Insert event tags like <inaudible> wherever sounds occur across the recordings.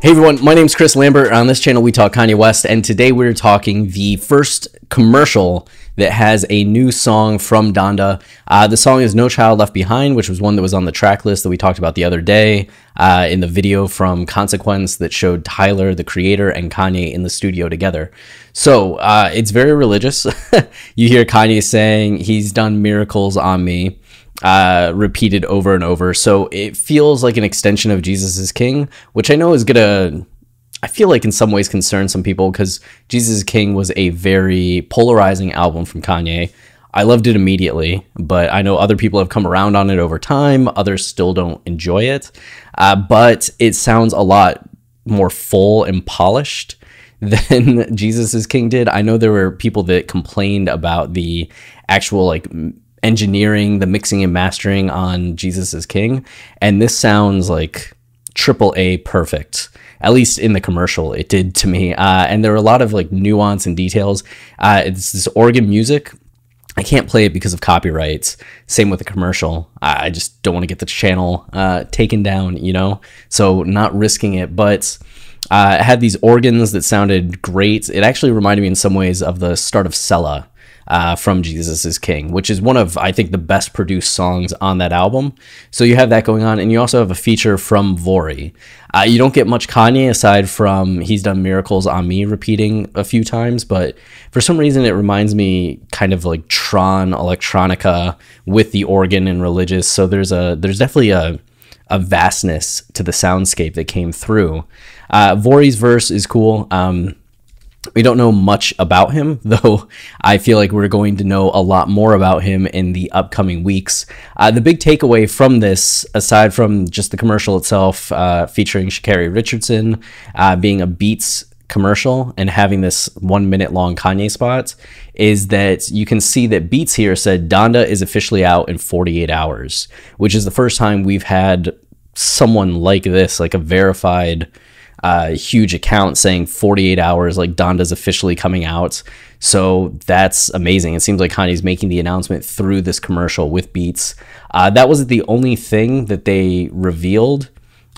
Hey everyone, my name is Chris Lambert. On this channel, we talk Kanye West, and today we're talking the first commercial that has a new song from Donda. Uh, the song is No Child Left Behind, which was one that was on the track list that we talked about the other day uh, in the video from Consequence that showed Tyler, the creator, and Kanye in the studio together. So uh, it's very religious. <laughs> you hear Kanye saying, He's done miracles on me uh, repeated over and over. So it feels like an extension of Jesus is King, which I know is gonna. I feel like in some ways concern some people because Jesus is King was a very polarizing album from Kanye. I loved it immediately, but I know other people have come around on it over time. Others still don't enjoy it. Uh, but it sounds a lot more full and polished <laughs> than Jesus is King did. I know there were people that complained about the actual like engineering, the mixing and mastering on Jesus is King, and this sounds like triple A perfect. At least in the commercial, it did to me. Uh, and there were a lot of like nuance and details. Uh, it's this organ music. I can't play it because of copyrights. Same with the commercial. I just don't want to get the channel uh, taken down, you know? So, not risking it. But uh, it had these organs that sounded great. It actually reminded me in some ways of the start of Selah uh, from Jesus is King, which is one of, I think, the best produced songs on that album. So you have that going on. And you also have a feature from Vory. Uh, you don't get much Kanye aside from he's done Miracles on Me repeating a few times, but for some reason it reminds me kind of like Tron electronica with the organ and religious. So there's a there's definitely a a vastness to the soundscape that came through. Uh, Vory's verse is cool. Um, we don't know much about him, <laughs> though I feel like we're going to know a lot more about him in the upcoming weeks. Uh, the big takeaway from this, aside from just the commercial itself uh, featuring Sha'Carri Richardson uh, being a Beats commercial and having this one minute long Kanye spot, is that you can see that Beats here said Donda is officially out in 48 hours, which is the first time we've had someone like this, like a verified uh, huge account saying 48 hours, like Donda's officially coming out. So that's amazing. It seems like Kanye's making the announcement through this commercial with Beats. Uh, that wasn't the only thing that they revealed.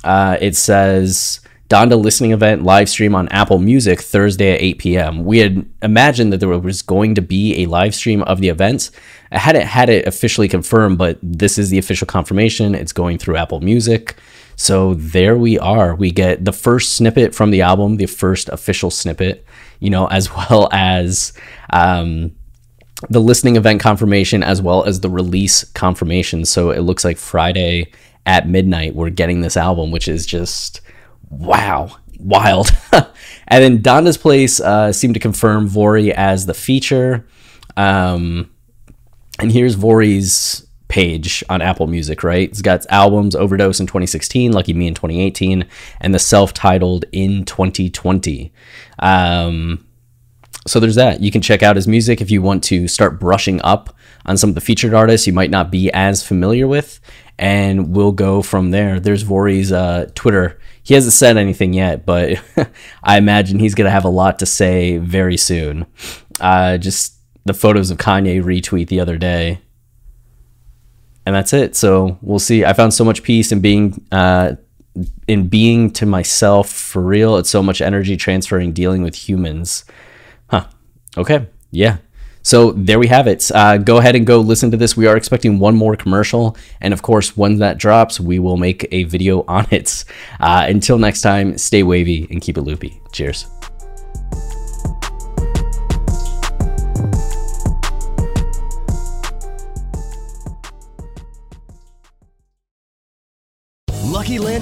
Uh, it says Donda listening event live stream on Apple Music Thursday at 8 p.m. We had imagined that there was going to be a live stream of the events. I hadn't had it officially confirmed, but this is the official confirmation. It's going through Apple Music. So there we are. We get the first snippet from the album, the first official snippet, you know, as <laughs> well as um, the listening event confirmation, as well as the release confirmation. So it looks like Friday at midnight, we're getting this album, which is just wow, wild. <laughs> and then Donda's Place uh, seemed to confirm Vory as the feature. Um, and here's Vory's page on Apple Music, right? It's got albums Overdose in 2016, Lucky Me in 2018, and the self titled in 2020. Um, so there's that. You can check out his music if you want to start brushing up on some of the featured artists you might not be as familiar with, and we'll go from there. There's Vory's uh, Twitter. He hasn't said anything yet, but <laughs> I imagine he's going to have a lot to say very soon. Uh, just the photos of Kanye retweet the other day and that's it. So we'll see. I found so much peace in being uh, in being to myself for real. It's so much energy transferring dealing with humans. Okay. Yeah. So there we have it. Uh, go ahead and go listen to this. We are expecting one more commercial, and of course, when that drops, we will make a video on it. Uh, until next time, stay wavy and keep it loopy. Cheers.